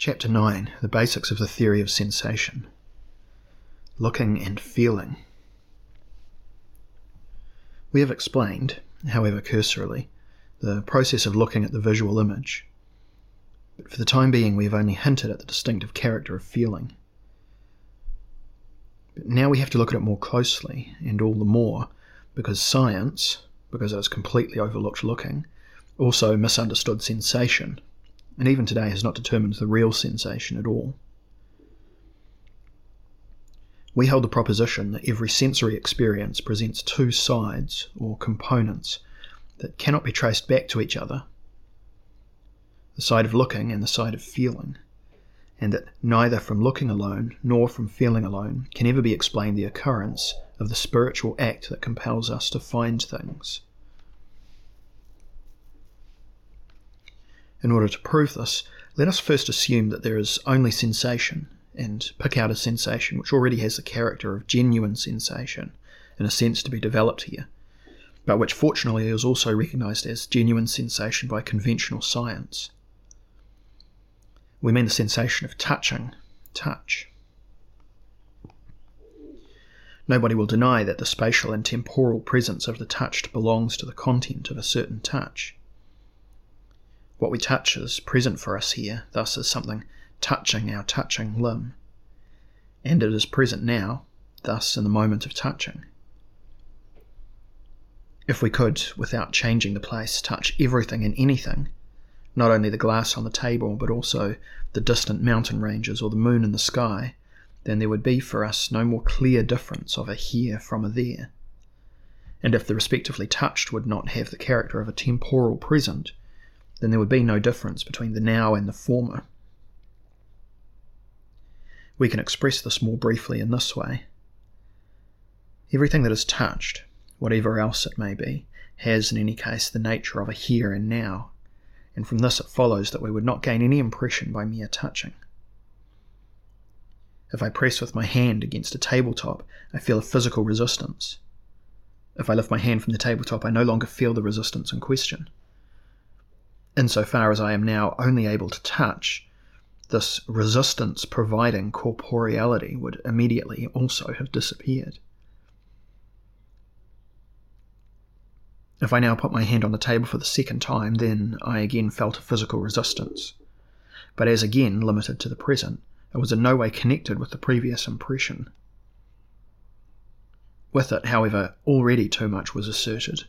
Chapter 9 The Basics of the Theory of Sensation Looking and Feeling. We have explained, however cursorily, the process of looking at the visual image, but for the time being we have only hinted at the distinctive character of feeling. But now we have to look at it more closely, and all the more because science, because it has completely overlooked looking, also misunderstood sensation and even today has not determined the real sensation at all. We hold the proposition that every sensory experience presents two sides, or components, that cannot be traced back to each other the side of looking and the side of feeling, and that neither from looking alone nor from feeling alone can ever be explained the occurrence of the spiritual act that compels us to find things. In order to prove this, let us first assume that there is only sensation, and pick out a sensation which already has the character of genuine sensation, in a sense to be developed here, but which fortunately is also recognized as genuine sensation by conventional science. We mean the sensation of touching, touch. Nobody will deny that the spatial and temporal presence of the touched belongs to the content of a certain touch. What we touch is present for us here, thus as something touching our touching limb. And it is present now, thus in the moment of touching. If we could, without changing the place, touch everything and anything, not only the glass on the table, but also the distant mountain ranges or the moon in the sky, then there would be for us no more clear difference of a here from a there. And if the respectively touched would not have the character of a temporal present, then there would be no difference between the now and the former. We can express this more briefly in this way. Everything that is touched, whatever else it may be, has in any case the nature of a here and now, and from this it follows that we would not gain any impression by mere touching. If I press with my hand against a tabletop, I feel a physical resistance. If I lift my hand from the tabletop, I no longer feel the resistance in question insofar as I am now only able to touch, this resistance providing corporeality would immediately also have disappeared. If I now put my hand on the table for the second time, then I again felt a physical resistance. But as again limited to the present, it was in no way connected with the previous impression. With it, however, already too much was asserted.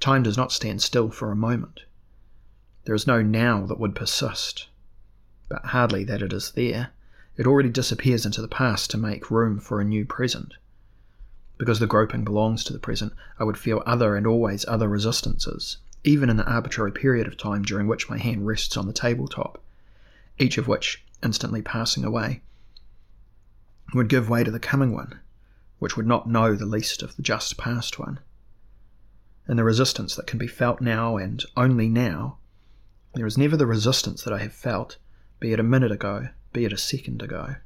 Time does not stand still for a moment. There is no now that would persist. But hardly that it is there. It already disappears into the past to make room for a new present. Because the groping belongs to the present, I would feel other and always other resistances, even in the arbitrary period of time during which my hand rests on the tabletop, each of which, instantly passing away, would give way to the coming one, which would not know the least of the just past one. And the resistance that can be felt now and only now there is never the resistance that I have felt, be it a minute ago, be it a second ago.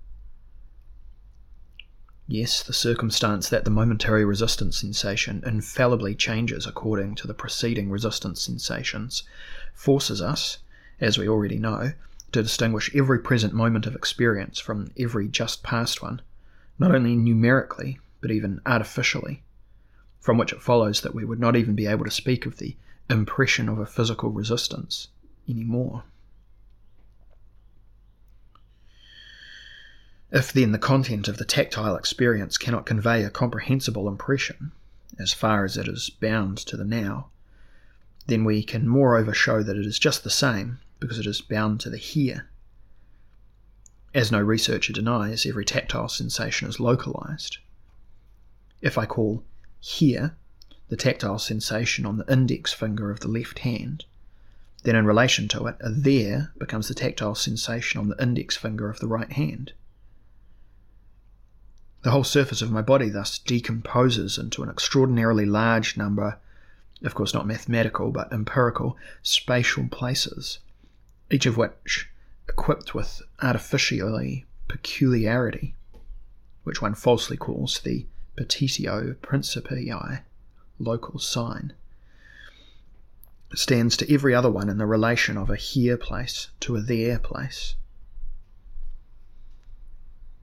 Yes, the circumstance that the momentary resistance sensation infallibly changes according to the preceding resistance sensations forces us, as we already know, to distinguish every present moment of experience from every just past one, not only numerically, but even artificially, from which it follows that we would not even be able to speak of the impression of a physical resistance anymore. If then the content of the tactile experience cannot convey a comprehensible impression, as far as it is bound to the now, then we can moreover show that it is just the same because it is bound to the here. As no researcher denies, every tactile sensation is localized. If I call here the tactile sensation on the index finger of the left hand, then, in relation to it, a there becomes the tactile sensation on the index finger of the right hand. The whole surface of my body thus decomposes into an extraordinarily large number, of course not mathematical but empirical, spatial places, each of which equipped with artificially peculiarity, which one falsely calls the petitio principii local sign. Stands to every other one in the relation of a here place to a there place.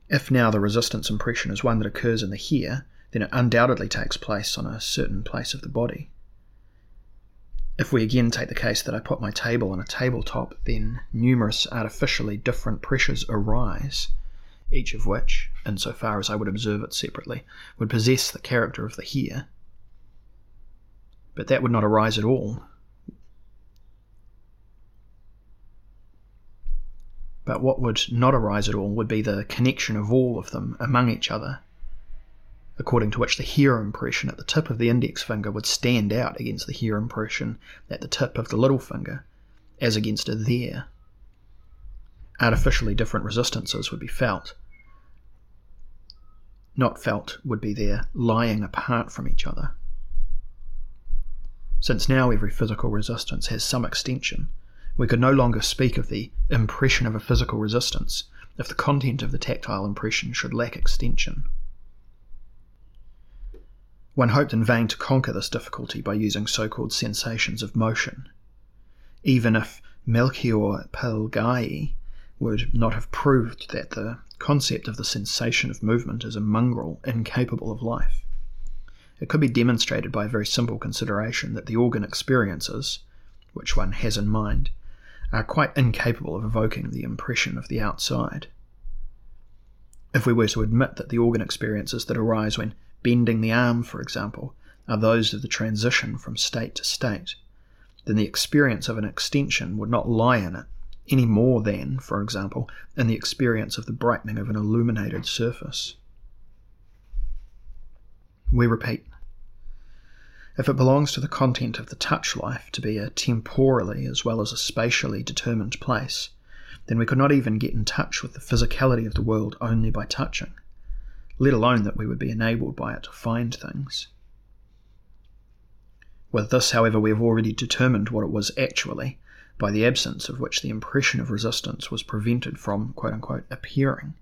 If now the resistance impression is one that occurs in the here, then it undoubtedly takes place on a certain place of the body. If we again take the case that I put my table on a tabletop, then numerous artificially different pressures arise, each of which, insofar as I would observe it separately, would possess the character of the here. But that would not arise at all. But what would not arise at all would be the connection of all of them among each other according to which the here impression at the tip of the index finger would stand out against the here impression at the tip of the little finger, as against a there. Artificially different resistances would be felt. Not felt would be there, lying apart from each other. Since now every physical resistance has some extension, we could no longer speak of the impression of a physical resistance if the content of the tactile impression should lack extension. One hoped in vain to conquer this difficulty by using so called sensations of motion. Even if Melchior Palágyi would not have proved that the concept of the sensation of movement is a mongrel incapable of life. It could be demonstrated by a very simple consideration that the organ experiences, which one has in mind, are quite incapable of evoking the impression of the outside. If we were to admit that the organ experiences that arise when bending the arm, for example, are those of the transition from state to state, then the experience of an extension would not lie in it, any more than, for example, in the experience of the brightening of an illuminated surface. We repeat if it belongs to the content of the touch life to be a temporally as well as a spatially determined place, then we could not even get in touch with the physicality of the world only by touching let alone that we would be enabled by it to find things. With this, however, we have already determined what it was actually, by the absence of which the impression of resistance was prevented from quote unquote appearing.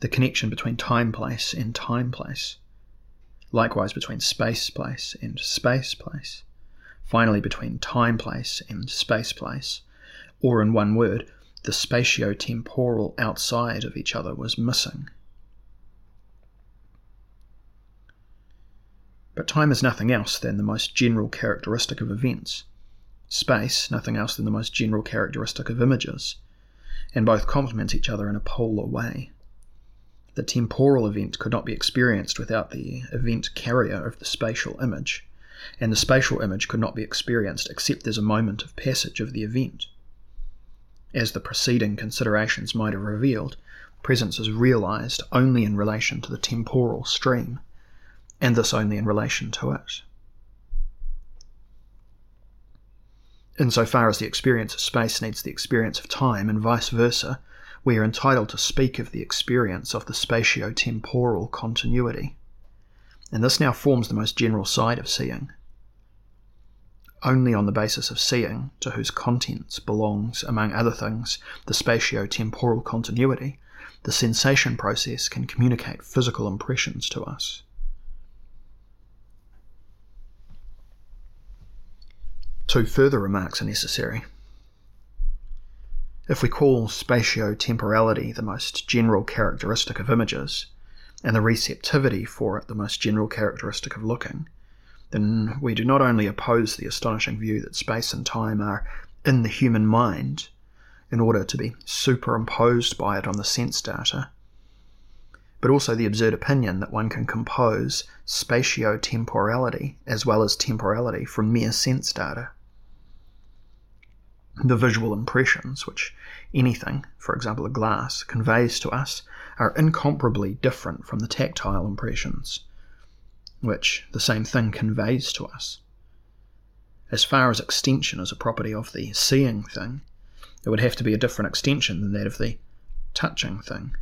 The connection between time place and time place, likewise between space place and space place, finally between time place and space place, or in one word, the spatio temporal outside of each other was missing. But time is nothing else than the most general characteristic of events. Space, nothing else than the most general characteristic of images. And both complement each other in a polar way. The temporal event could not be experienced without the event carrier of the spatial image, and the spatial image could not be experienced except as a moment of passage of the event. As the preceding considerations might have revealed, presence is realized only in relation to the temporal stream and this only in relation to it. Insofar as the experience of space needs the experience of time, and vice versa, we are entitled to speak of the experience of the spatio-temporal continuity. And this now forms the most general side of seeing. Only on the basis of seeing, to whose contents belongs, among other things, the spatio-temporal continuity, the sensation process can communicate physical impressions to us. Two further remarks are necessary. If we call spatio-temporality the most general characteristic of images, and the receptivity for it the most general characteristic of looking, then we do not only oppose the astonishing view that space and time are in the human mind in order to be superimposed by it on the sense data, but also the absurd opinion that one can compose spatio-temporality as well as temporality from mere sense data the visual impressions which anything, for example a glass, conveys to us are incomparably different from the tactile impressions which the same thing conveys to us. As far as extension is a property of the seeing thing, it would have to be a different extension than that of the touching thing.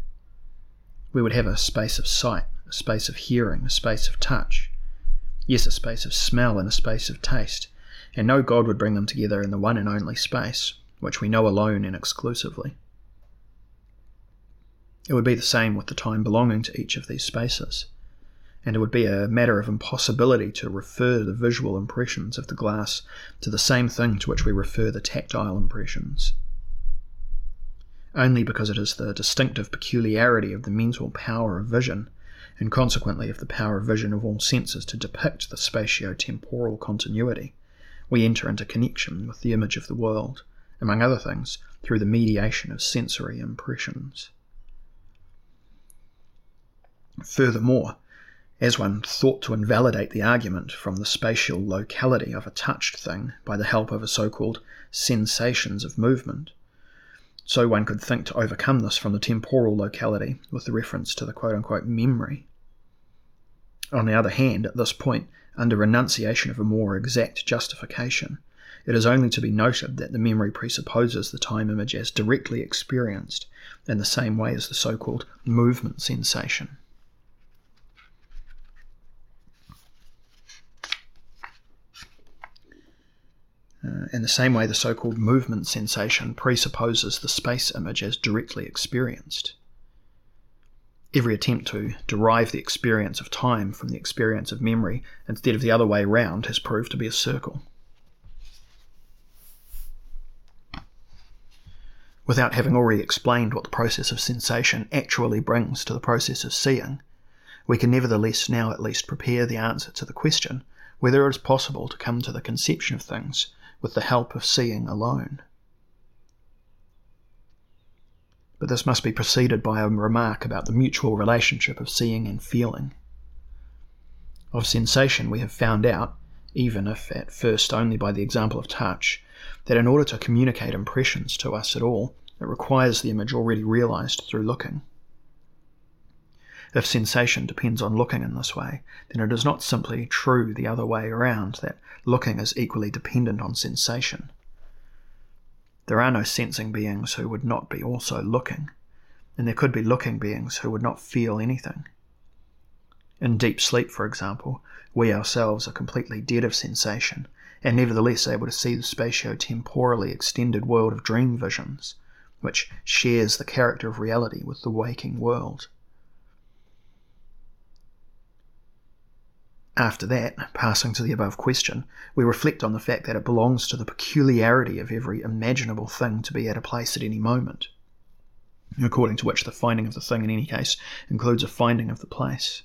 We would have a space of sight, a space of hearing, a space of touch, yes, a space of smell and a space of taste, and no God would bring them together in the one and only space, which we know alone and exclusively. It would be the same with the time belonging to each of these spaces. and it would be a matter of impossibility to refer the visual impressions of the glass to the same thing to which we refer the tactile impressions. Only because it is the distinctive peculiarity of the mental power of vision, and consequently of the power of vision of all senses to depict the spatio-temporal continuity, we enter into connection with the image of the world, among other things, through the mediation of sensory impressions. Furthermore, as one thought to invalidate the argument from the spatial locality of a touched thing by the help of a so called sensations of movement. So one could think to overcome this from the temporal locality with reference to the quote unquote memory. On the other hand, at this point, under renunciation of a more exact justification, it is only to be noted that the memory presupposes the time image as directly experienced in the same way as the so called movement sensation. Uh, in the same way, the so called movement sensation presupposes the space image as directly experienced. Every attempt to derive the experience of time from the experience of memory instead of the other way round has proved to be a circle. Without having already explained what the process of sensation actually brings to the process of seeing, we can nevertheless now at least prepare the answer to the question whether it is possible to come to the conception of things with the help of seeing alone. But this must be preceded by a remark about the mutual relationship of seeing and feeling. Of sensation, we have found out, even if at first only by the example of touch, that in order to communicate impressions to us at all, it requires the image already realized through looking. If sensation depends on looking in this way, then it is not simply true the other way around that looking is equally dependent on sensation. There are no sensing beings who would not be also looking, and there could be looking beings who would not feel anything. In deep sleep, for example, we ourselves are completely dead of sensation, and nevertheless able to see the spatio-temporally extended world of dream visions, which shares the character of reality with the waking world. After that, passing to the above question, we reflect on the fact that it belongs to the peculiarity of every imaginable thing to be at a place at any moment, according to which the finding of the thing in any case includes a finding of the place.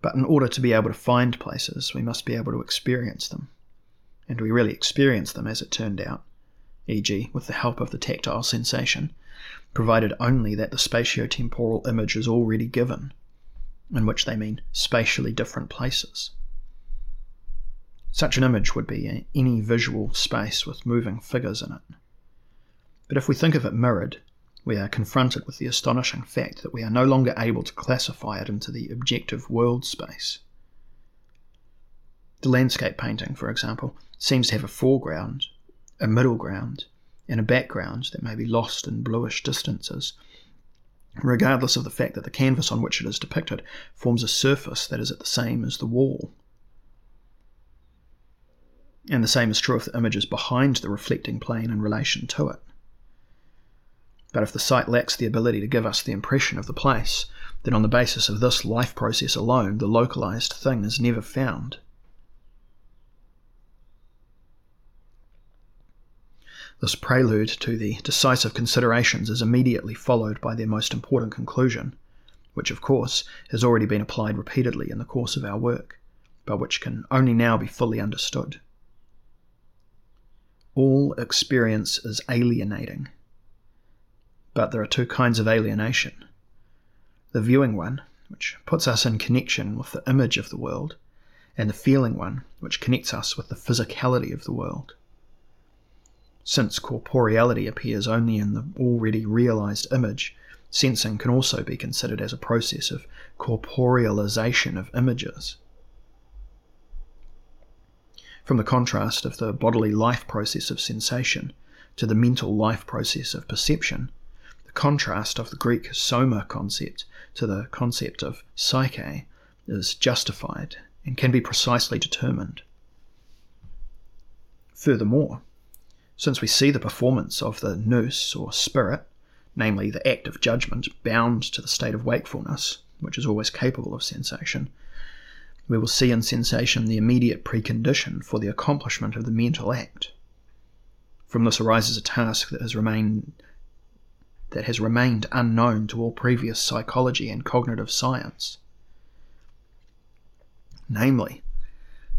But in order to be able to find places, we must be able to experience them. And we really experience them, as it turned out, e.g., with the help of the tactile sensation, provided only that the spatio-temporal image is already given in which they mean spatially different places. Such an image would be any visual space with moving figures in it. But if we think of it mirrored, we are confronted with the astonishing fact that we are no longer able to classify it into the objective world space. The landscape painting, for example, seems to have a foreground, a middle ground, and a background that may be lost in bluish distances, regardless of the fact that the canvas on which it is depicted forms a surface that is at the same as the wall. And the same is true if the image is behind the reflecting plane in relation to it. But if the sight lacks the ability to give us the impression of the place, then on the basis of this life process alone, the localized thing is never found. This prelude to the decisive considerations is immediately followed by their most important conclusion, which of course has already been applied repeatedly in the course of our work, but which can only now be fully understood. All experience is alienating. But there are two kinds of alienation the viewing one, which puts us in connection with the image of the world, and the feeling one, which connects us with the physicality of the world. Since corporeality appears only in the already realized image, sensing can also be considered as a process of corporealization of images. From the contrast of the bodily life process of sensation to the mental life process of perception, the contrast of the Greek soma concept to the concept of psyche is justified and can be precisely determined. Furthermore, since we see the performance of the nous or spirit, namely the act of judgment, bound to the state of wakefulness, which is always capable of sensation, we will see in sensation the immediate precondition for the accomplishment of the mental act. From this arises a task that has remained that has remained unknown to all previous psychology and cognitive science. Namely,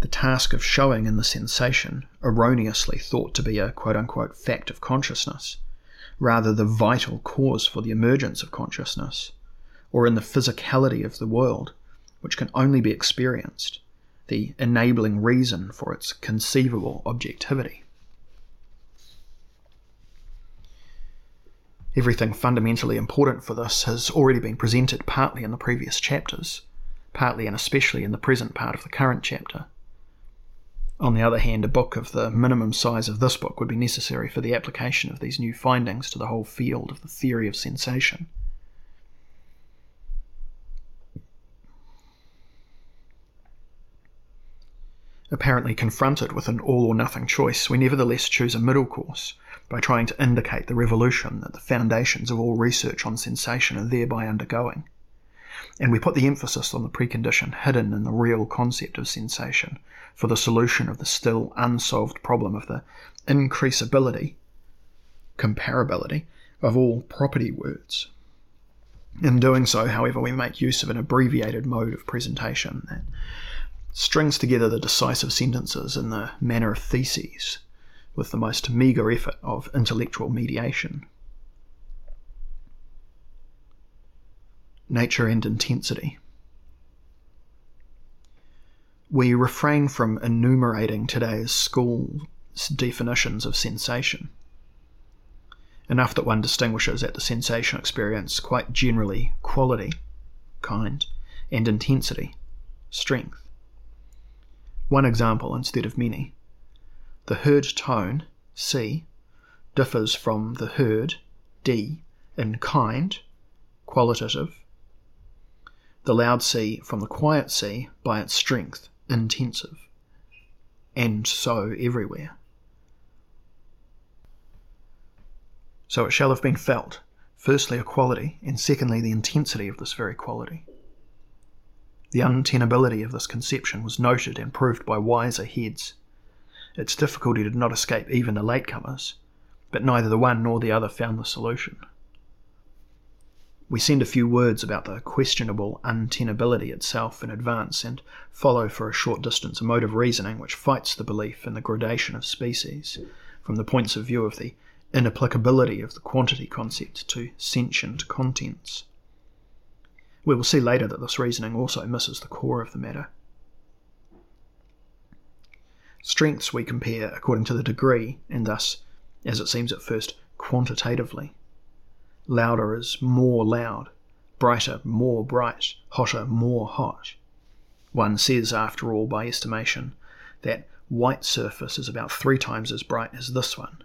the task of showing in the sensation, erroneously thought to be a quote unquote fact of consciousness, rather the vital cause for the emergence of consciousness, or in the physicality of the world, which can only be experienced, the enabling reason for its conceivable objectivity. Everything fundamentally important for this has already been presented partly in the previous chapters, partly and especially in the present part of the current chapter. On the other hand, a book of the minimum size of this book would be necessary for the application of these new findings to the whole field of the theory of sensation. Apparently confronted with an all or nothing choice, we nevertheless choose a middle course by trying to indicate the revolution that the foundations of all research on sensation are thereby undergoing. And we put the emphasis on the precondition hidden in the real concept of sensation for the solution of the still unsolved problem of the increasability, comparability, of all property words. In doing so, however, we make use of an abbreviated mode of presentation that strings together the decisive sentences in the manner of theses, with the most meagre effort of intellectual mediation. Nature and intensity. We refrain from enumerating today's school definitions of sensation. Enough that one distinguishes at the sensation experience quite generally quality, kind, and intensity, strength. One example instead of many. The heard tone, C, differs from the heard, D, in kind, qualitative. The loud C from the quiet C by its strength, intensive. And so everywhere. So it shall have been felt, firstly a quality, and secondly the intensity of this very quality. The untenability of this conception was noted and proved by wiser heads. Its difficulty did not escape even the latecomers, but neither the one nor the other found the solution. We send a few words about the questionable untenability itself in advance and follow for a short distance a mode of reasoning which fights the belief in the gradation of species from the points of view of the inapplicability of the quantity concept to sentient contents. We will see later that this reasoning also misses the core of the matter. Strengths we compare according to the degree, and thus, as it seems at first, quantitatively. Louder is more loud, brighter more bright, hotter more hot. One says, after all, by estimation, that white surface is about three times as bright as this one,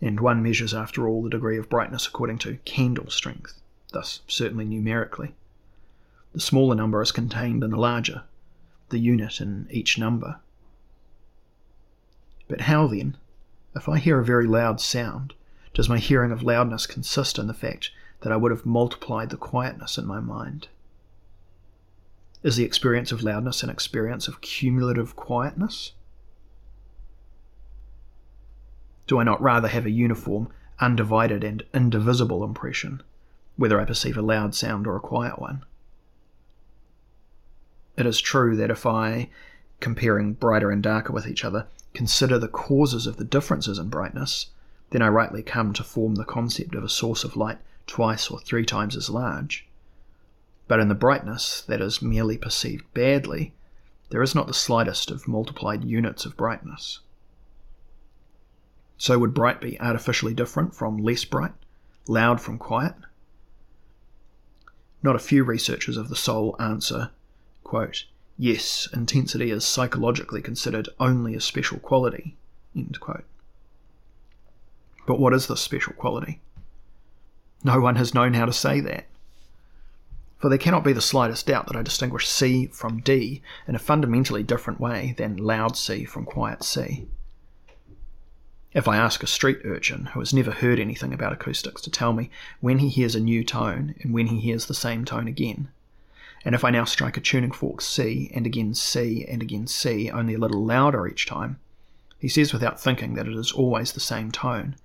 and one measures, after all, the degree of brightness according to candle strength, thus certainly numerically. The smaller number is contained in the larger, the unit in each number. But how then, if I hear a very loud sound, does my hearing of loudness consist in the fact that I would have multiplied the quietness in my mind? Is the experience of loudness an experience of cumulative quietness? Do I not rather have a uniform, undivided, and indivisible impression, whether I perceive a loud sound or a quiet one? It is true that if I, comparing brighter and darker with each other, consider the causes of the differences in brightness, then I rightly come to form the concept of a source of light twice or three times as large. But in the brightness that is merely perceived badly, there is not the slightest of multiplied units of brightness. So would bright be artificially different from less bright, loud from quiet? Not a few researchers of the soul answer quote, Yes, intensity is psychologically considered only a special quality. But what is this special quality? No one has known how to say that. For there cannot be the slightest doubt that I distinguish C from D in a fundamentally different way than loud C from quiet C. If I ask a street urchin who has never heard anything about acoustics to tell me when he hears a new tone and when he hears the same tone again, And if I now strike a tuning fork C and again C and again C, only a little louder each time, he says without thinking that it is always the same tone,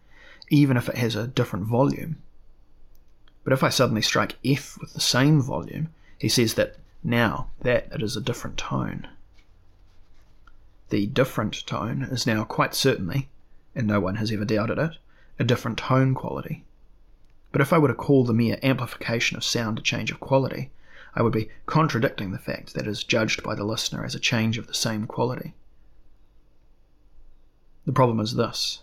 even if it has a different volume. But if I suddenly strike F with the same volume, he says that now that it is a different tone. The different tone is now quite certainly, and no one has ever doubted it, a different tone quality. But if I were to call the mere amplification of sound a change of quality, I would be contradicting the fact that it is judged by the listener as a change of the same quality. The problem is this.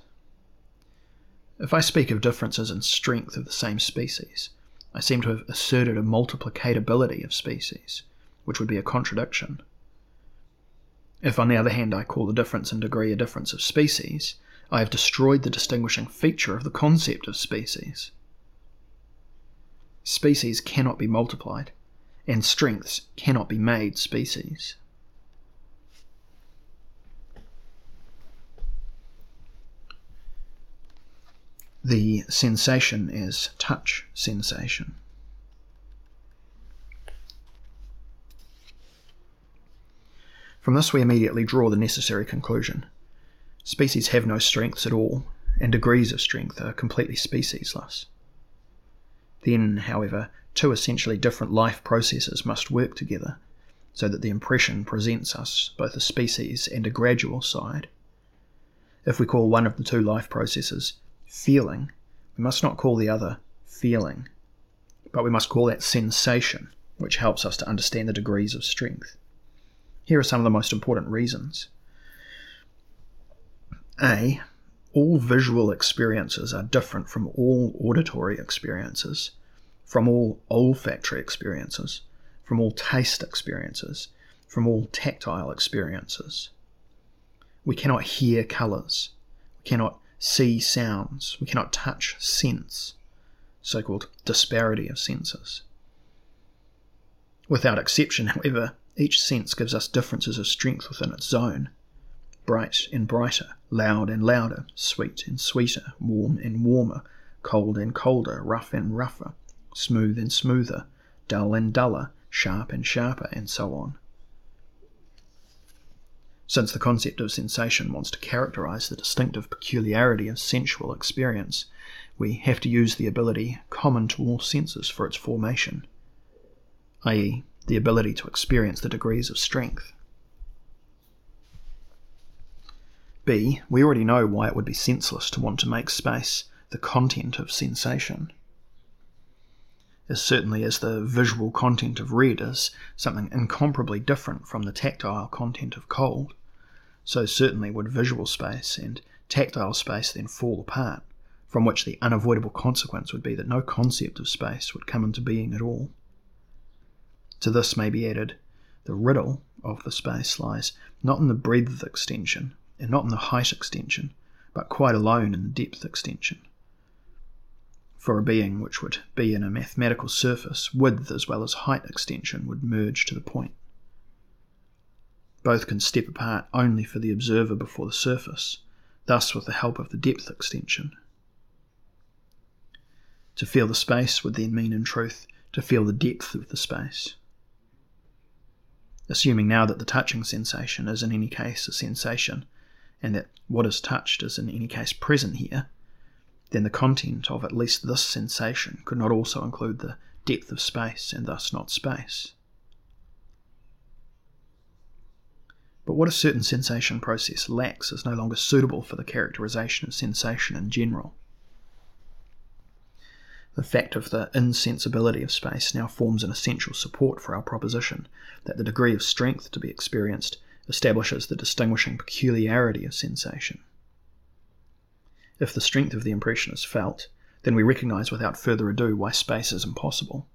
If I speak of differences in strength of the same species, I seem to have asserted a multiplicatability of species, which would be a contradiction. If, on the other hand, I call the difference in degree a difference of species, I have destroyed the distinguishing feature of the concept of species. Species cannot be multiplied, and strengths cannot be made species. The sensation is touch sensation. From this, we immediately draw the necessary conclusion. Species have no strengths at all, and degrees of strength are completely speciesless. Then, however, two essentially different life processes must work together, so that the impression presents us both a species and a gradual side. If we call one of the two life processes feeling, we must not call the other feeling, but we must call that sensation, which helps us to understand the degrees of strength. Here are some of the most important reasons. A. All visual experiences are different from all auditory experiences, from all olfactory experiences, from all taste experiences, from all tactile experiences. We cannot hear colours, we cannot see sounds, we cannot touch sense, so called disparity of senses. Without exception, however, each sense gives us differences of strength within its zone bright and brighter, loud and louder, sweet and sweeter, warm and warmer, cold and colder, rough and rougher, smooth and smoother, dull and duller, sharp and sharper, and so on. Since the concept of sensation wants to characterize the distinctive peculiarity of sensual experience, we have to use the ability common to all senses for its formation, i.e., the ability to experience the degrees of strength. B. We already know why it would be senseless to want to make space the content of sensation. As certainly as the visual content of red is something incomparably different from the tactile content of cold, so certainly would visual space and tactile space then fall apart, from which the unavoidable consequence would be that no concept of space would come into being at all. To this may be added the riddle of the space lies not in the breadth extension and not in the height extension, but quite alone in the depth extension. For a being which would be in a mathematical surface, width as well as height extension would merge to the point. Both can step apart only for the observer before the surface, thus with the help of the depth extension. To feel the space would then mean, in truth, to feel the depth of the space assuming now that the touching sensation is in any case a sensation, and that what is touched is in any case present here, then the content of at least this sensation could not also include the depth of space and thus not space. But what a certain sensation process lacks is no longer suitable for the characterization of sensation in general. The fact of the insensibility of space now forms an essential support for our proposition that the degree of strength to be experienced establishes the distinguishing peculiarity of sensation. If the strength of the impression is felt, then we recognize without further ado why space is impossible.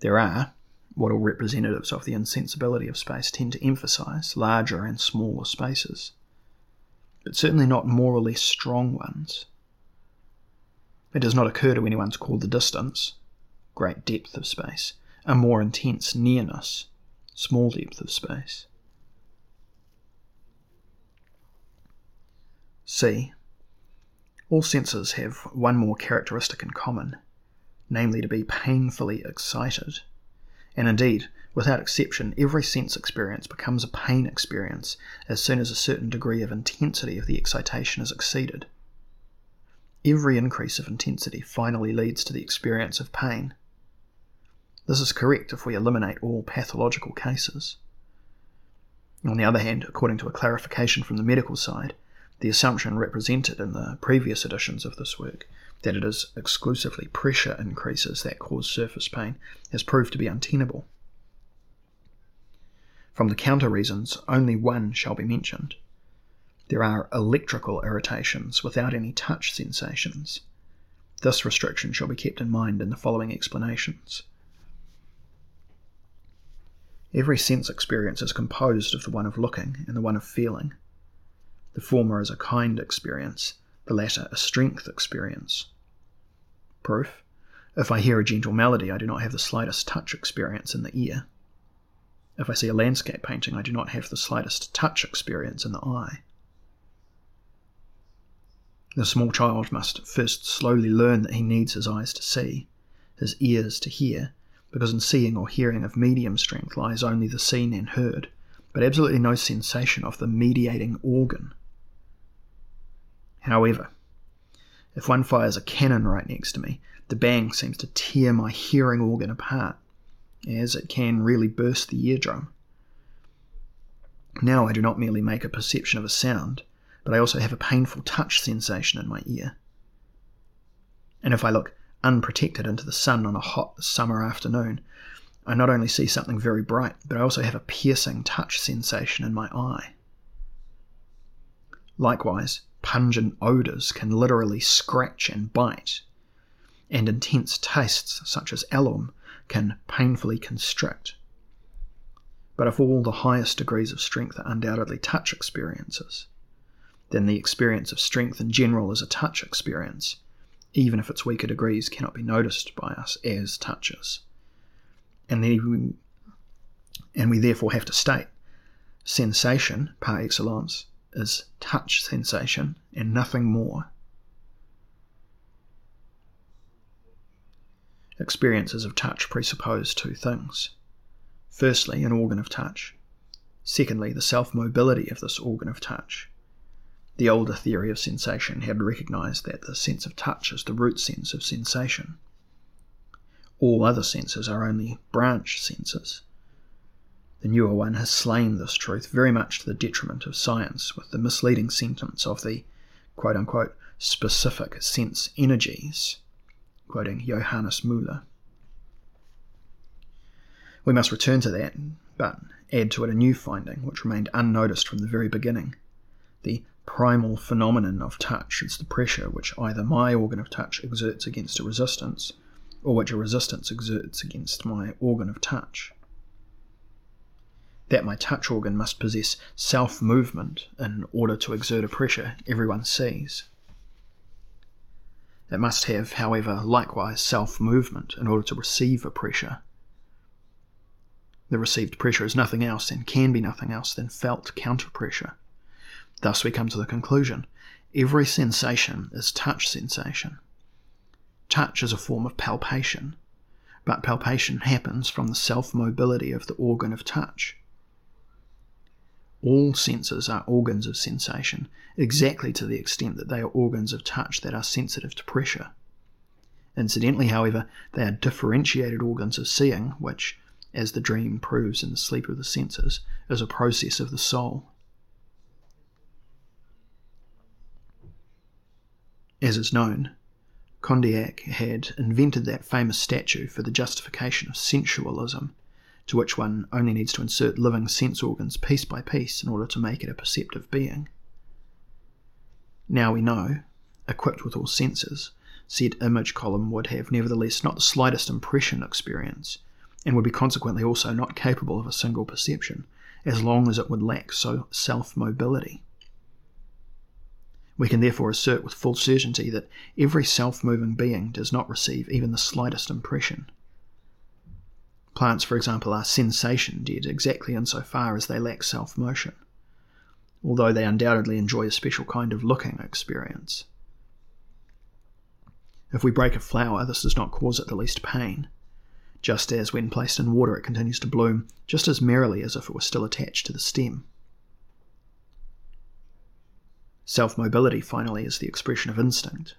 There are, what all representatives of the insensibility of space tend to emphasize, larger and smaller spaces, but certainly not more or less strong ones. It does not occur to anyone to call the distance, great depth of space, a more intense nearness, small depth of space. C. All senses have one more characteristic in common, namely to be painfully excited, And indeed, without exception, every sense experience becomes a pain experience as soon as a certain degree of intensity of the excitation is exceeded. Every increase of intensity finally leads to the experience of pain. This is correct if we eliminate all pathological cases. On the other hand, according to a clarification from the medical side, the assumption represented in the previous editions of this work that it is exclusively pressure increases that cause surface pain has proved to be untenable. From the counter reasons, only one shall be mentioned. There are electrical irritations without any touch sensations. This restriction shall be kept in mind in the following explanations. Every sense experience is composed of the one of looking and the one of feeling. The former is a kind experience, the latter a strength experience. Proof If I hear a gentle melody, I do not have the slightest touch experience in the ear. If I see a landscape painting, I do not have the slightest touch experience in the eye. The small child must first slowly learn that he needs his eyes to see, his ears to hear, because in seeing or hearing of medium strength lies only the seen and heard, but absolutely no sensation of the mediating organ. However, if one fires a cannon right next to me, the bang seems to tear my hearing organ apart, as it can really burst the eardrum. Now I do not merely make a perception of a sound, but I also have a painful touch sensation in my ear. And if I look unprotected into the sun on a hot summer afternoon, I not only see something very bright, but I also have a piercing touch sensation in my eye. Likewise, pungent odours can literally scratch and bite, and intense tastes, such as alum, can painfully constrict. But if all the highest degrees of strength are undoubtedly touch experiences, then the experience of strength in general is a touch experience, even if its weaker degrees cannot be noticed by us as touches. And, we, and we therefore have to state sensation, par excellence, is touch sensation and nothing more. Experiences of touch presuppose two things. Firstly, an organ of touch. Secondly, the self mobility of this organ of touch. The older theory of sensation had recognized that the sense of touch is the root sense of sensation. All other senses are only branch senses. The newer one has slain this truth very much to the detriment of science with the misleading sentence of the quote unquote specific sense energies, quoting Johannes Müller. We must return to that, but add to it a new finding which remained unnoticed from the very beginning the primal phenomenon of touch is the pressure which either my organ of touch exerts against a resistance, or which a resistance exerts against my organ of touch. That my touch organ must possess self movement in order to exert a pressure everyone sees. It must have, however, likewise self movement in order to receive a pressure. The received pressure is nothing else and can be nothing else than felt counter pressure. Thus, we come to the conclusion every sensation is touch sensation. Touch is a form of palpation, but palpation happens from the self mobility of the organ of touch. All senses are organs of sensation, exactly to the extent that they are organs of touch that are sensitive to pressure. Incidentally, however, they are differentiated organs of seeing, which, as the dream proves in the sleep of the senses, is a process of the soul. As is known, Condillac had invented that famous statue for the justification of sensualism, to which one only needs to insert living sense organs piece by piece in order to make it a perceptive being. Now we know, equipped with all senses, said image column would have nevertheless not the slightest impression experience, and would be consequently also not capable of a single perception, as long as it would lack so self mobility. We can therefore assert with full certainty that every self moving being does not receive even the slightest impression. Plants, for example, are sensation dead exactly in so far as they lack self motion, although they undoubtedly enjoy a special kind of looking experience. If we break a flower, this does not cause it the least pain. just as when placed in water it continues to bloom just as merrily as if it were still attached to the stem. Self mobility, finally, is the expression of instinct.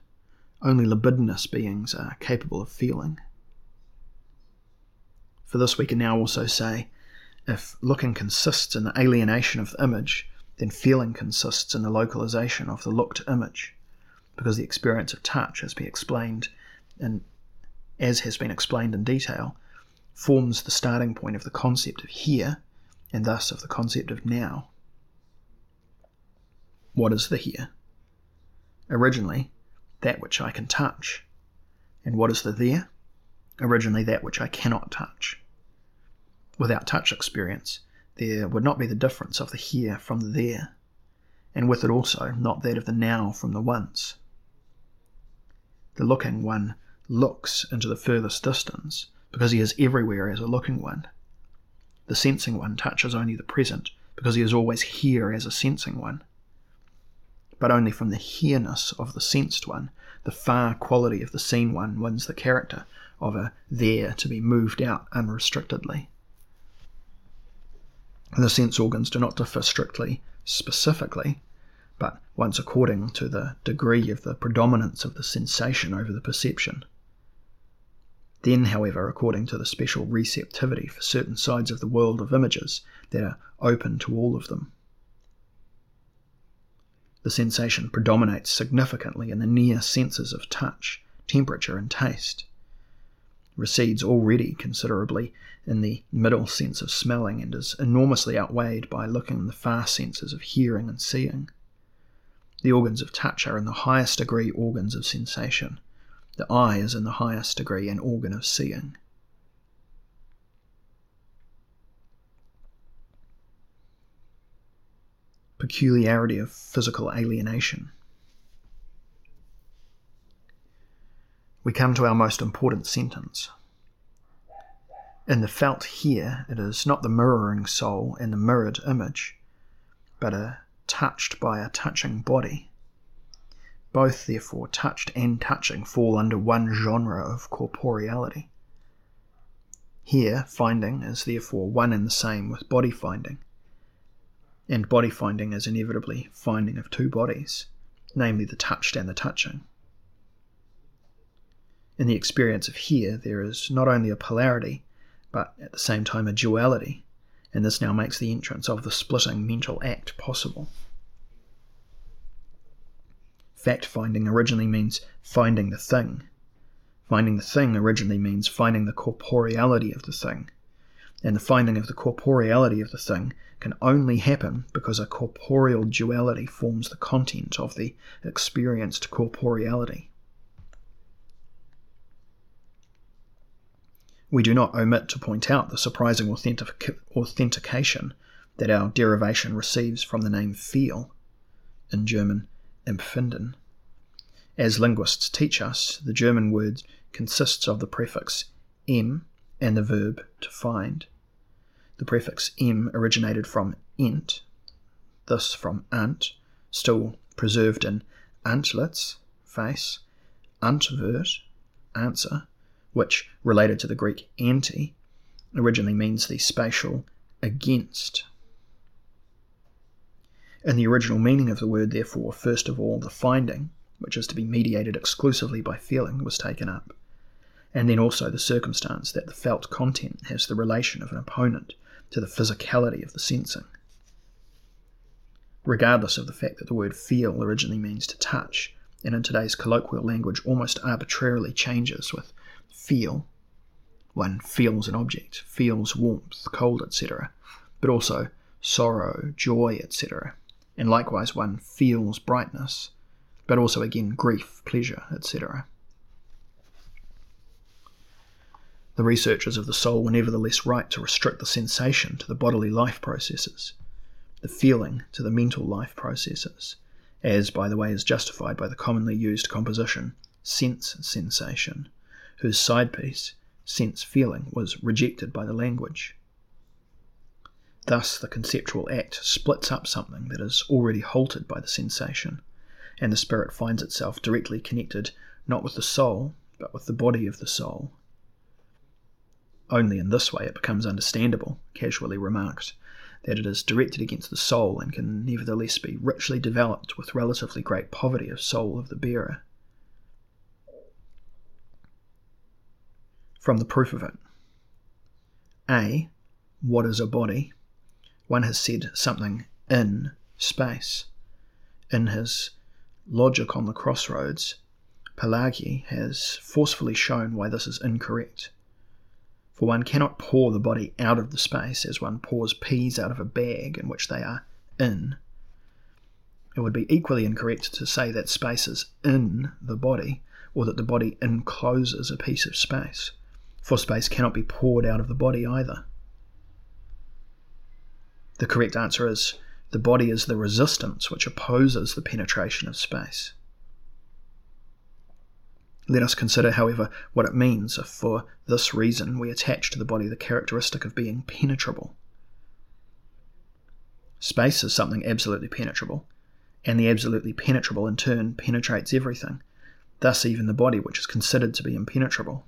Only libidinous beings are capable of feeling. For this, we can now also say if looking consists in the alienation of the image, then feeling consists in the localization of the looked image, because the experience of touch, as been explained and as has been explained in detail, forms the starting point of the concept of here, and thus of the concept of now. What is the here? Originally, that which I can touch. And what is the there? Originally, that which I cannot touch. Without touch experience, there would not be the difference of the here from the there, and with it also not that of the now from the once. The looking one looks into the furthest distance because he is everywhere as a looking one. The sensing one touches only the present because he is always here as a sensing one but only from the here-ness of the sensed one, the far quality of the seen one wins the character of a there to be moved out unrestrictedly. The sense organs do not differ strictly, specifically, but once according to the degree of the predominance of the sensation over the perception. Then, however, according to the special receptivity for certain sides of the world of images that are open to all of them the sensation predominates significantly in the near senses of touch, temperature, and taste. Recedes already considerably in the middle sense of smelling and is enormously outweighed by looking in the far senses of hearing and seeing. The organs of touch are in the highest degree organs of sensation. The eye is in the highest degree an organ of seeing. peculiarity of physical alienation. We come to our most important sentence. In the felt here, it is not the mirroring soul and the mirrored image, but a touched by a touching body. Both, therefore, touched and touching fall under one genre of corporeality. Here, finding is therefore one and the same with body finding, and body finding is inevitably finding of two bodies, namely the touched and the touching. In the experience of here, there is not only a polarity, but at the same time a duality, and this now makes the entrance of the splitting mental act possible. Fact finding originally means finding the thing. Finding the thing originally means finding the corporeality of the thing, and the finding of the corporeality of the thing can only happen because a corporeal duality forms the content of the experienced corporeality. We do not omit to point out the surprising authentic- authentication that our derivation receives from the name feel, in German empfinden. As linguists teach us, the German word consists of the prefix em and the verb to find. The prefix em originated from ent, thus from ant, still preserved in antlitz, face, antvert, answer, which, related to the Greek anti, originally means the spatial against. In the original meaning of the word, therefore, first of all, the finding, which is to be mediated exclusively by feeling, was taken up and then also the circumstance that the felt content has the relation of an opponent to the physicality of the sensing. Regardless of the fact that the word feel originally means to touch, and in today's colloquial language almost arbitrarily changes with feel. One feels an object, feels warmth, cold, etc., but also sorrow, joy, etc., and likewise one feels brightness, but also again grief, pleasure, etc. The researchers of the soul were nevertheless right to restrict the sensation to the bodily life processes, the feeling to the mental life processes, as, by the way, is justified by the commonly used composition sense sensation, whose side piece, sense feeling, was rejected by the language. Thus, the conceptual act splits up something that is already halted by the sensation, and the spirit finds itself directly connected not with the soul, but with the body of the soul Only in this way it becomes understandable, casually remarked, that it is directed against the soul and can nevertheless be richly developed with relatively great poverty of soul of the bearer. From the proof of it. A. What is a body? One has said something in space. In his Logic on the Crossroads, Palágyi has forcefully shown why this is incorrect. For one cannot pour the body out of the space as one pours peas out of a bag in which they are in. It would be equally incorrect to say that space is in the body, or that the body encloses a piece of space, for space cannot be poured out of the body either. The correct answer is the body is the resistance which opposes the penetration of space. Let us consider, however, what it means if for this reason we attach to the body the characteristic of being penetrable. Space is something absolutely penetrable, and the absolutely penetrable in turn penetrates everything, thus even the body which is considered to be impenetrable.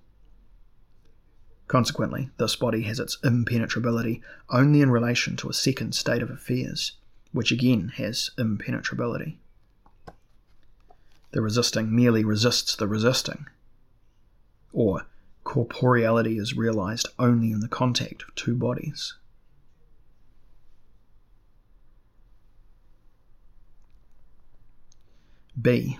Consequently, this body has its impenetrability only in relation to a second state of affairs, which again has impenetrability. The resisting merely resists the resisting. Or, corporeality is realized only in the contact of two bodies. B.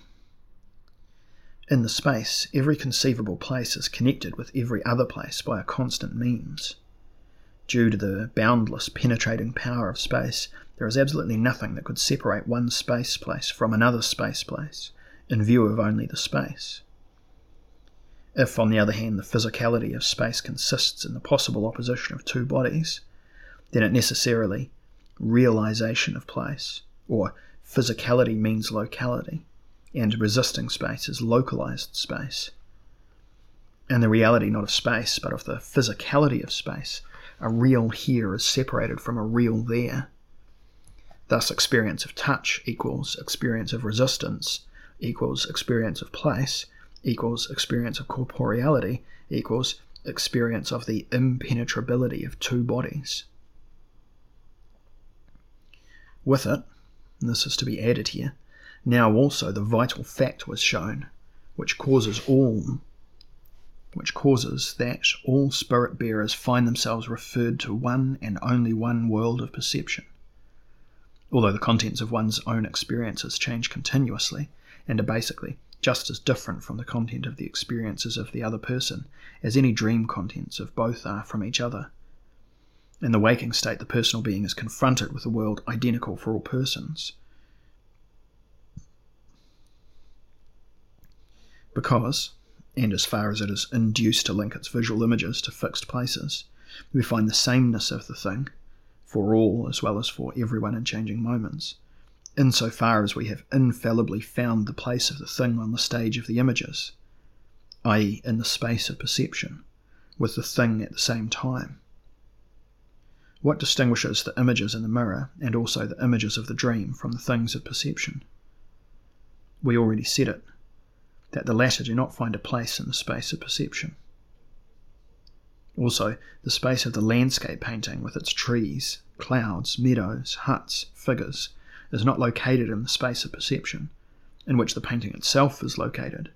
In the space, every conceivable place is connected with every other place by a constant means. Due to the boundless penetrating power of space, there is absolutely nothing that could separate one space place from another space place, in view of only the space. If, on the other hand, the physicality of space consists in the possible opposition of two bodies, then it necessarily realization of place, or physicality means locality, and resisting space is localized space. And the reality not of space, but of the physicality of space, a real here is separated from a real there. Thus, experience of touch equals experience of resistance, equals experience of place equals experience of corporeality equals experience of the impenetrability of two bodies. With it, this is to be added here, now also the vital fact was shown, which causes all which causes that all spirit bearers find themselves referred to one and only one world of perception. Although the contents of one's own experiences change continuously, and are basically just as different from the content of the experiences of the other person as any dream contents of both are from each other. In the waking state, the personal being is confronted with a world identical for all persons. Because, and as far as it is induced to link its visual images to fixed places, we find the sameness of the thing, for all as well as for everyone in changing moments, insofar as we have infallibly found the place of the thing on the stage of the images, i.e., in the space of perception, with the thing at the same time. What distinguishes the images in the mirror and also the images of the dream from the things of perception? We already said it, that the latter do not find a place in the space of perception. Also, the space of the landscape painting with its trees, clouds, meadows, huts, figures, is not located in the space of perception, in which the painting itself is located.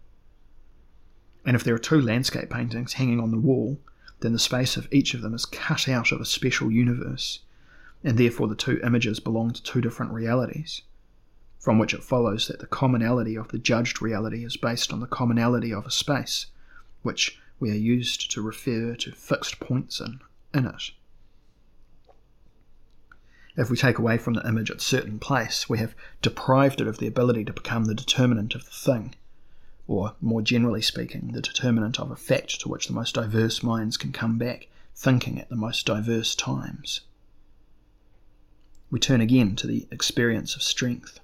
And if there are two landscape paintings hanging on the wall, then the space of each of them is cut out of a special universe, and therefore the two images belong to two different realities, from which it follows that the commonality of the judged reality is based on the commonality of a space, which we are used to refer to fixed points in, in it. If we take away from the image a certain place, we have deprived it of the ability to become the determinant of the thing, or, more generally speaking, the determinant of a fact to which the most diverse minds can come back, thinking at the most diverse times. We turn again to the experience of strength.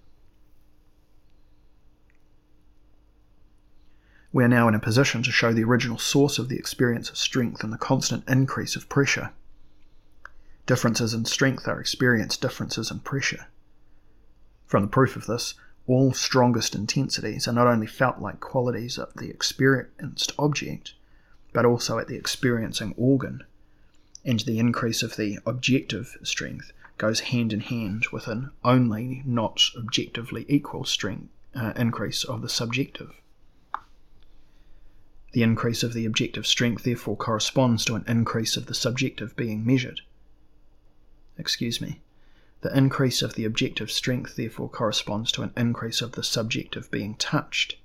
We are now in a position to show the original source of the experience of strength and the constant increase of pressure. Differences in strength are experienced differences in pressure. From the proof of this, all strongest intensities are not only felt like qualities of the experienced object, but also at the experiencing organ, and the increase of the objective strength goes hand in hand with an only not objectively equal strength uh, increase of the subjective. The increase of the objective strength therefore corresponds to an increase of the subjective being measured. Excuse me. The increase of the objective strength therefore corresponds to an increase of the subjective being touched.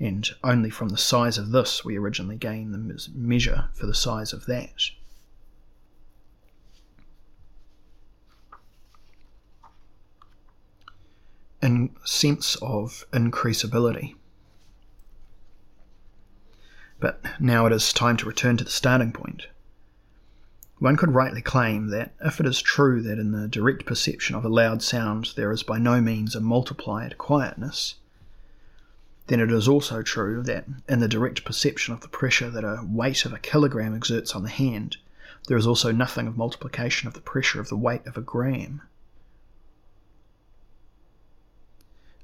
And only from the size of this we originally gain the measure for the size of that. In sense of increasability. But now it is time to return to the starting point. One could rightly claim that if it is true that in the direct perception of a loud sound there is by no means a multiplied quietness, then it is also true that in the direct perception of the pressure that a weight of a kilogram exerts on the hand, there is also nothing of multiplication of the pressure of the weight of a gram.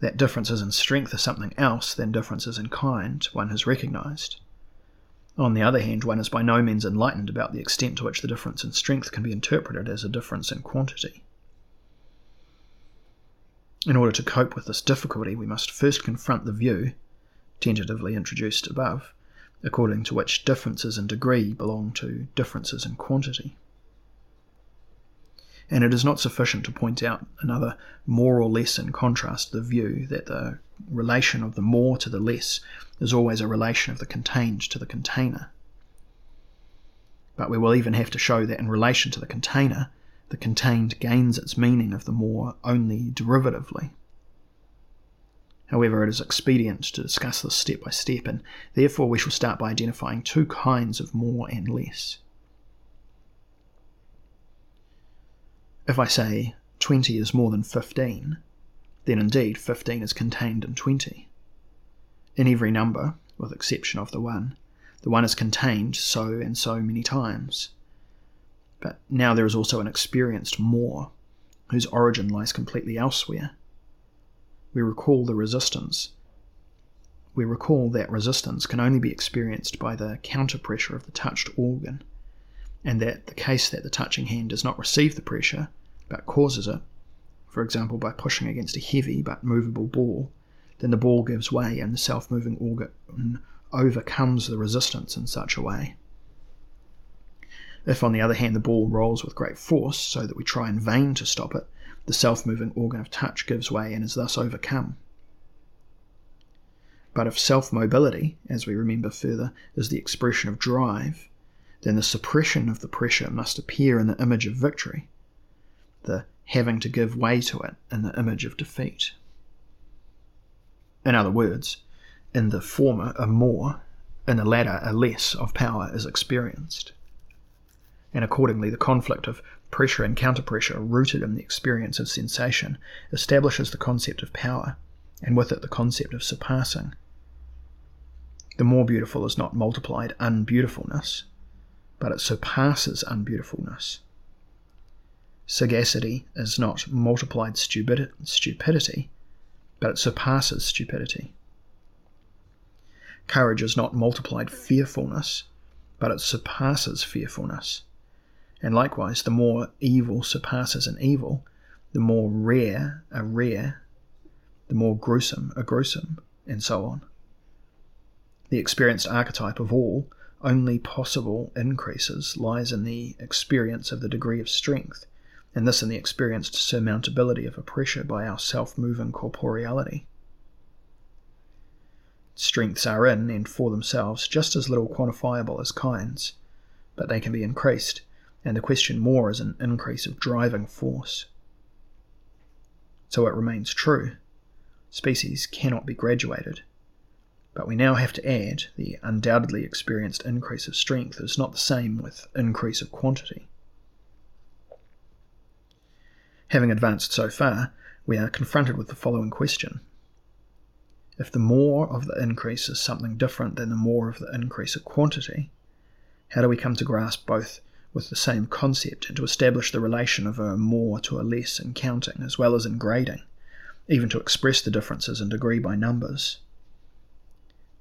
That differences in strength are something else than differences in kind, one has recognized. On the other hand, one is by no means enlightened about the extent to which the difference in strength can be interpreted as a difference in quantity. In order to cope with this difficulty, we must first confront the view, tentatively introduced above, according to which differences in degree belong to differences in quantity and it is not sufficient to point out another more or less in contrast the view that the relation of the more to the less is always a relation of the contained to the container. But we will even have to show that in relation to the container, the contained gains its meaning of the more only derivatively. However, it is expedient to discuss this step by step, and therefore we shall start by identifying two kinds of more and less. If I say 20 is more than 15, then indeed 15 is contained in 20. In every number, with exception of the 1, the 1 is contained so and so many times. But now there is also an experienced more, whose origin lies completely elsewhere. We recall the resistance. We recall that resistance can only be experienced by the counter pressure of the touched organ and that the case that the touching hand does not receive the pressure, but causes it, for example by pushing against a heavy but movable ball, then the ball gives way and the self moving organ overcomes the resistance in such a way. If, on the other hand, the ball rolls with great force so that we try in vain to stop it, the self moving organ of touch gives way and is thus overcome. But if self mobility, as we remember further, is the expression of drive, then the suppression of the pressure must appear in the image of victory, the having to give way to it in the image of defeat. In other words, in the former a more, in the latter a less of power is experienced. And accordingly, the conflict of pressure and counterpressure, rooted in the experience of sensation, establishes the concept of power, and with it the concept of surpassing. The more beautiful is not multiplied unbeautifulness, but it surpasses unbeautifulness. Sagacity is not multiplied stupidity, but it surpasses stupidity. Courage is not multiplied fearfulness, but it surpasses fearfulness. And likewise, the more evil surpasses an evil, the more rare a rare, the more gruesome a gruesome, and so on. The experienced archetype of all only possible increases lies in the experience of the degree of strength, and this in the experienced surmountability of a pressure by our self moving corporeality. Strengths are in and for themselves just as little quantifiable as kinds, but they can be increased, and the question more is an increase of driving force. So it remains true species cannot be graduated but we now have to add the undoubtedly experienced increase of strength is not the same with increase of quantity. Having advanced so far, we are confronted with the following question. If the more of the increase is something different than the more of the increase of quantity, how do we come to grasp both with the same concept and to establish the relation of a more to a less in counting as well as in grading, even to express the differences in degree by numbers?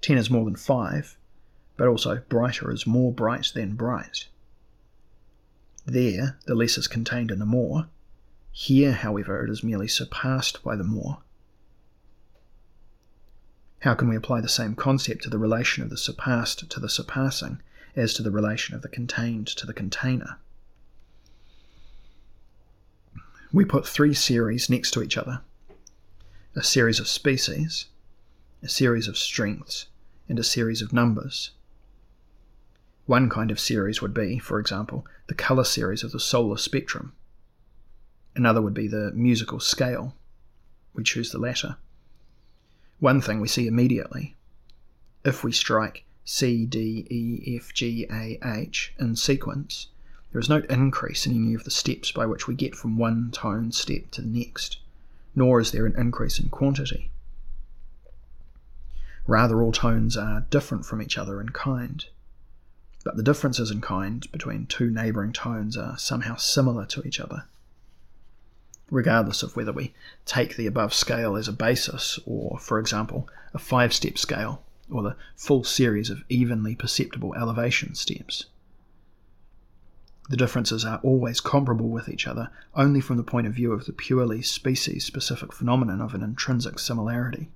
10 is more than 5, but also brighter is more bright than bright. There, the less is contained in the more. Here, however, it is merely surpassed by the more. How can we apply the same concept to the relation of the surpassed to the surpassing as to the relation of the contained to the container? We put three series next to each other a series of species, a series of strengths, and a series of numbers. One kind of series would be, for example, the colour series of the solar spectrum. Another would be the musical scale. We choose the latter. One thing we see immediately if we strike C, D, E, F, G, A, H in sequence, there is no increase in any of the steps by which we get from one tone step to the next, nor is there an increase in quantity. Rather, all tones are different from each other in kind but the differences in kind between two neighbouring tones are somehow similar to each other. Regardless of whether we take the above scale as a basis, or, for example, a five step scale, or the full series of evenly perceptible elevation steps. The differences are always comparable with each other only from the point of view of the purely species specific phenomenon of an intrinsic similarity.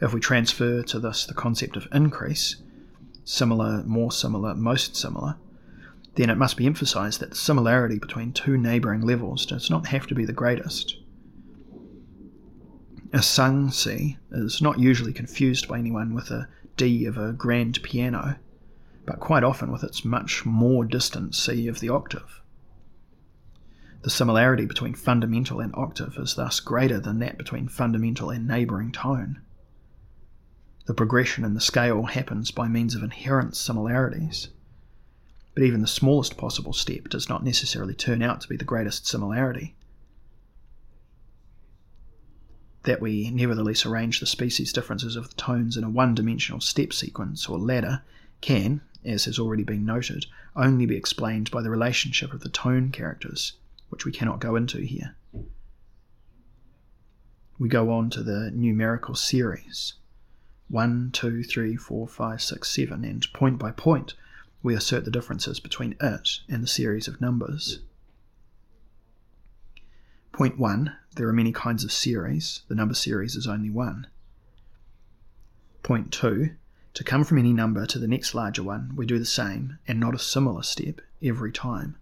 If we transfer to this the concept of increase, similar, more similar, most similar, then it must be emphasized that the similarity between two neighboring levels does not have to be the greatest. A sung C is not usually confused by anyone with a D of a grand piano, but quite often with its much more distant C of the octave. The similarity between fundamental and octave is thus greater than that between fundamental and neighbouring tone. The progression in the scale happens by means of inherent similarities. But even the smallest possible step does not necessarily turn out to be the greatest similarity. That we nevertheless arrange the species differences of the tones in a one dimensional step sequence or ladder can, as has already been noted, only be explained by the relationship of the tone characters, which we cannot go into here. We go on to the numerical series. 1, 2, 3, 4, 5, 6, 7, and point by point we assert the differences between it and the series of numbers. Point 1 There are many kinds of series, the number series is only one. Point 2 To come from any number to the next larger one, we do the same, and not a similar step, every time.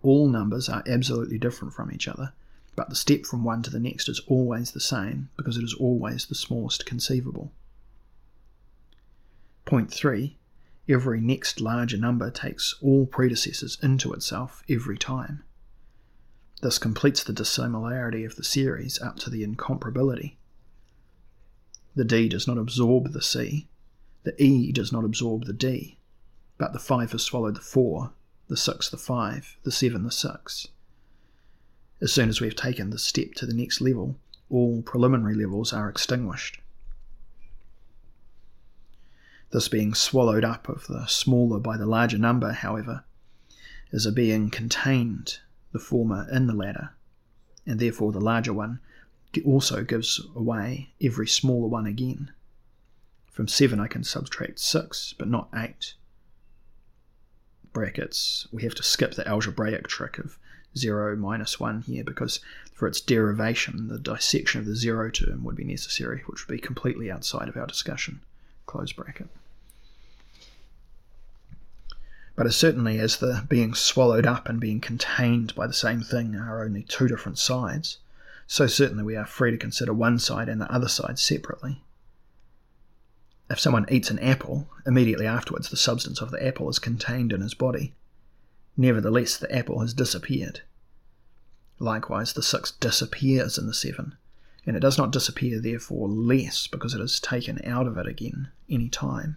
All numbers are absolutely different from each other, but the step from one to the next is always the same because it is always the smallest conceivable. Point 3 Every next larger number takes all predecessors into itself every time. This completes the dissimilarity of the series up to the incomparability. The D does not absorb the C, the E does not absorb the D, but the 5 has swallowed the 4, the 6 the 5, the 7 the 6. As soon as we have taken the step to the next level, all preliminary levels are extinguished. This being swallowed up of the smaller by the larger number, however, is a being contained, the former in the latter, and therefore the larger one also gives away every smaller one again. From 7 I can subtract 6, but not 8. Brackets, we have to skip the algebraic trick of 0 minus 1 here because for its derivation the dissection of the 0 term would be necessary, which would be completely outside of our discussion. Close bracket. But certainly as the being swallowed up and being contained by the same thing are only two different sides, so certainly we are free to consider one side and the other side separately. If someone eats an apple, immediately afterwards the substance of the apple is contained in his body. Nevertheless, the apple has disappeared. Likewise, the six disappears in the seven, and it does not disappear therefore less because it is taken out of it again any time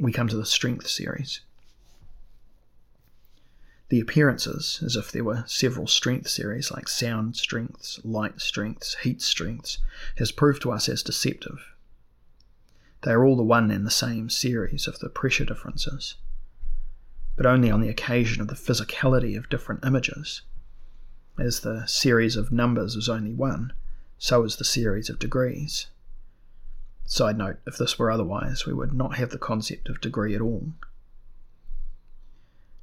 we come to the strength series. The appearances, as if there were several strength series like sound strengths, light strengths, heat strengths, has proved to us as deceptive. They are all the one and the same series of the pressure differences, but only on the occasion of the physicality of different images. As the series of numbers is only one, so is the series of degrees. Side note, if this were otherwise, we would not have the concept of degree at all.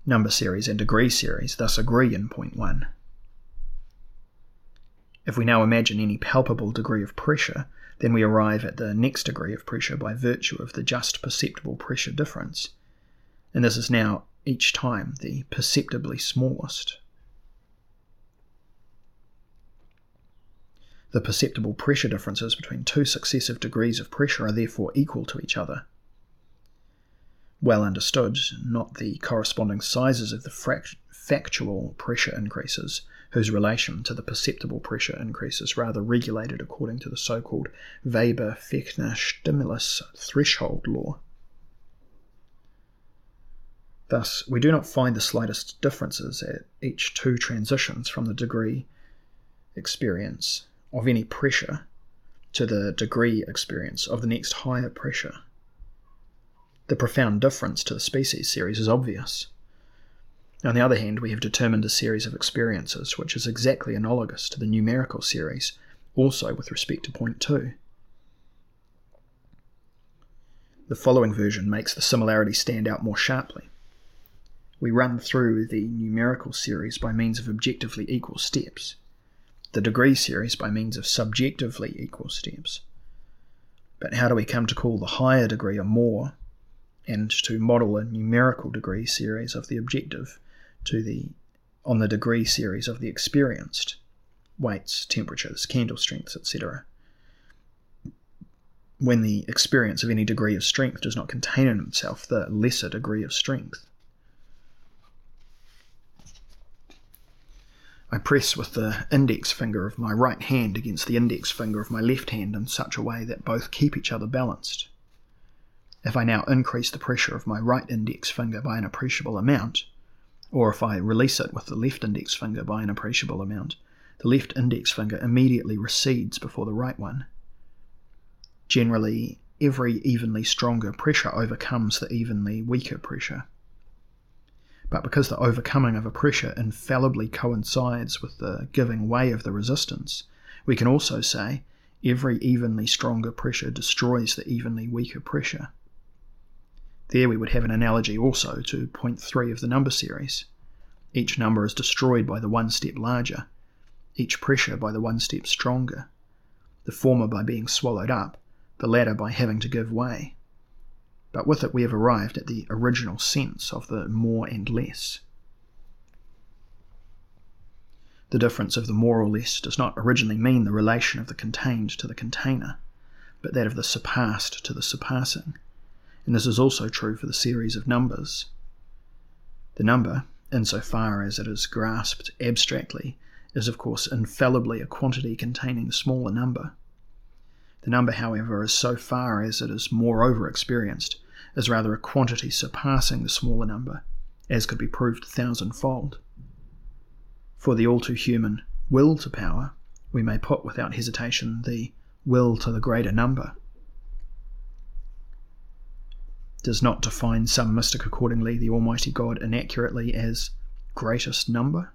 Number series and degree series thus agree in point 1. If we now imagine any palpable degree of pressure, then we arrive at the next degree of pressure by virtue of the just perceptible pressure difference. And this is now each time the perceptibly smallest. The perceptible pressure differences between two successive degrees of pressure are therefore equal to each other. Well understood, not the corresponding sizes of the factual pressure increases, whose relation to the perceptible pressure increase is rather regulated according to the so called Weber Fechner stimulus threshold law. Thus, we do not find the slightest differences at each two transitions from the degree experience of any pressure to the degree experience of the next higher pressure. The profound difference to the species series is obvious. On the other hand, we have determined a series of experiences which is exactly analogous to the numerical series, also with respect to point 2. The following version makes the similarity stand out more sharply. We run through the numerical series by means of objectively equal steps, the degree series by means of subjectively equal steps. But how do we come to call the higher degree a more, and to model a numerical degree series of the objective to the on the degree series of the experienced weights, temperatures, candle strengths, etc. When the experience of any degree of strength does not contain in itself the lesser degree of strength. I press with the index finger of my right hand against the index finger of my left hand in such a way that both keep each other balanced. If I now increase the pressure of my right index finger by an appreciable amount, or if I release it with the left index finger by an appreciable amount, the left index finger immediately recedes before the right one. Generally, every evenly stronger pressure overcomes the evenly weaker pressure. But because the overcoming of a pressure infallibly coincides with the giving way of the resistance, we can also say every evenly stronger pressure destroys the evenly weaker pressure. There we would have an analogy also to point 3 of the number series. Each number is destroyed by the one step larger, each pressure by the one step stronger, the former by being swallowed up, the latter by having to give way. But with it we have arrived at the original sense of the more and less. The difference of the more or less does not originally mean the relation of the contained to the container, but that of the surpassed to the surpassing and this is also true for the series of numbers. The number, insofar as it is grasped abstractly, is of course infallibly a quantity containing the smaller number. The number, however, is so far as it is moreover experienced, is rather a quantity surpassing the smaller number, as could be proved a thousandfold. For the all too human will to power, we may put without hesitation the will to the greater number does not define some mystic accordingly the Almighty God inaccurately as greatest number?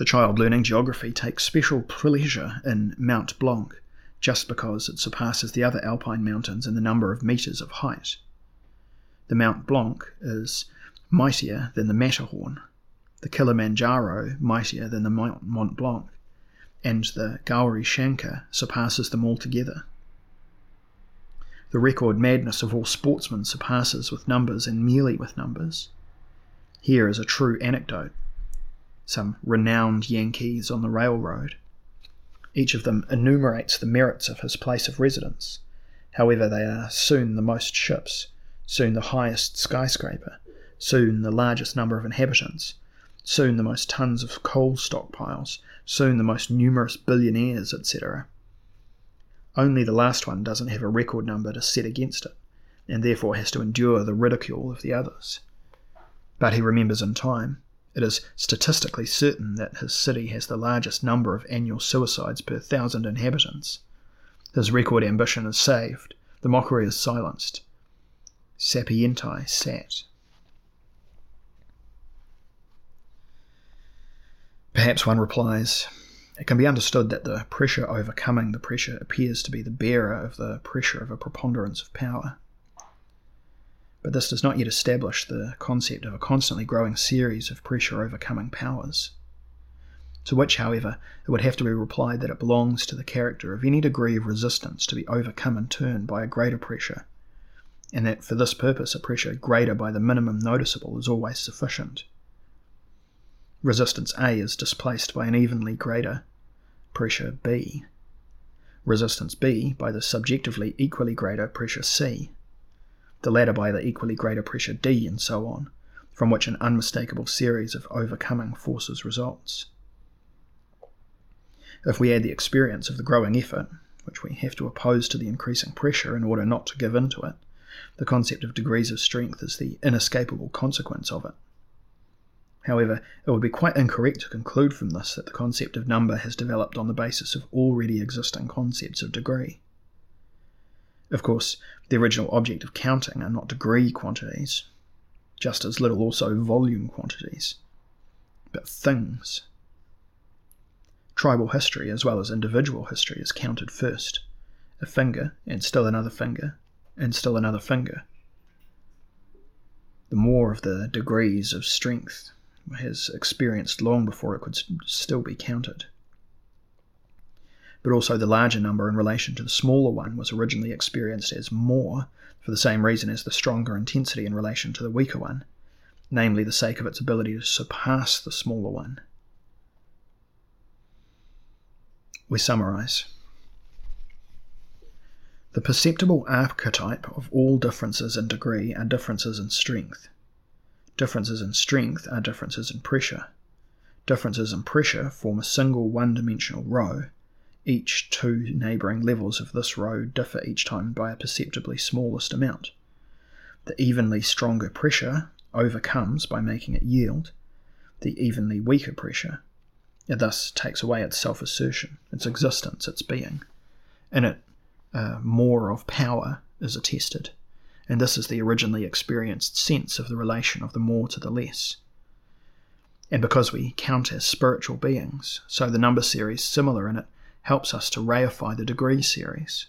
The child learning geography takes special pleasure in Mount Blanc just because it surpasses the other alpine mountains in the number of metres of height. The Mount Blanc is mightier than the Matterhorn, the Kilimanjaro mightier than the Mont Blanc, and the Gauri Shankar surpasses them altogether. The record madness of all sportsmen surpasses with numbers and merely with numbers. Here is a true anecdote. Some renowned Yankees on the railroad. Each of them enumerates the merits of his place of residence. However, they are soon the most ships, soon the highest skyscraper, soon the largest number of inhabitants, soon the most tons of coal stockpiles, soon the most numerous billionaires, etc. Only the last one doesn't have a record number to set against it, and therefore has to endure the ridicule of the others. But he remembers in time. It is statistically certain that his city has the largest number of annual suicides per thousand inhabitants. His record ambition is saved, the mockery is silenced. Sapienti sat. Perhaps one replies, It can be understood that the pressure overcoming the pressure appears to be the bearer of the pressure of a preponderance of power. But this does not yet establish the concept of a constantly growing series of pressure overcoming powers. To which, however, it would have to be replied that it belongs to the character of any degree of resistance to be overcome in turn by a greater pressure, and that for this purpose a pressure greater by the minimum noticeable is always sufficient. Resistance A is displaced by an evenly greater pressure B. Resistance B by the subjectively equally greater pressure C. The latter by the equally greater pressure D, and so on, from which an unmistakable series of overcoming forces results. If we add the experience of the growing effort, which we have to oppose to the increasing pressure in order not to give in to it, the concept of degrees of strength is the inescapable consequence of it. However, it would be quite incorrect to conclude from this that the concept of number has developed on the basis of already existing concepts of degree. Of course, the original object of counting are not degree quantities, just as little also volume quantities, but things. Tribal history, as well as individual history, is counted first a finger, and still another finger, and still another finger. The more of the degrees of strength has experienced long before it could still be counted. But also, the larger number in relation to the smaller one was originally experienced as more for the same reason as the stronger intensity in relation to the weaker one, namely the sake of its ability to surpass the smaller one. We summarize. The perceptible archetype of all differences in degree are differences in strength. Differences in strength are differences in pressure. Differences in pressure form a single one dimensional row. Each two neighbouring levels of this row differ each time by a perceptibly smallest amount. The evenly stronger pressure overcomes, by making it yield, the evenly weaker pressure. It thus takes away its self assertion, its existence, its being. In it, uh, more of power is attested and this is the originally experienced sense of the relation of the more to the less. And because we count as spiritual beings, so the number series similar in it helps us to reify the degree series.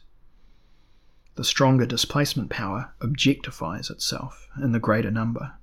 The stronger displacement power objectifies itself in the greater number.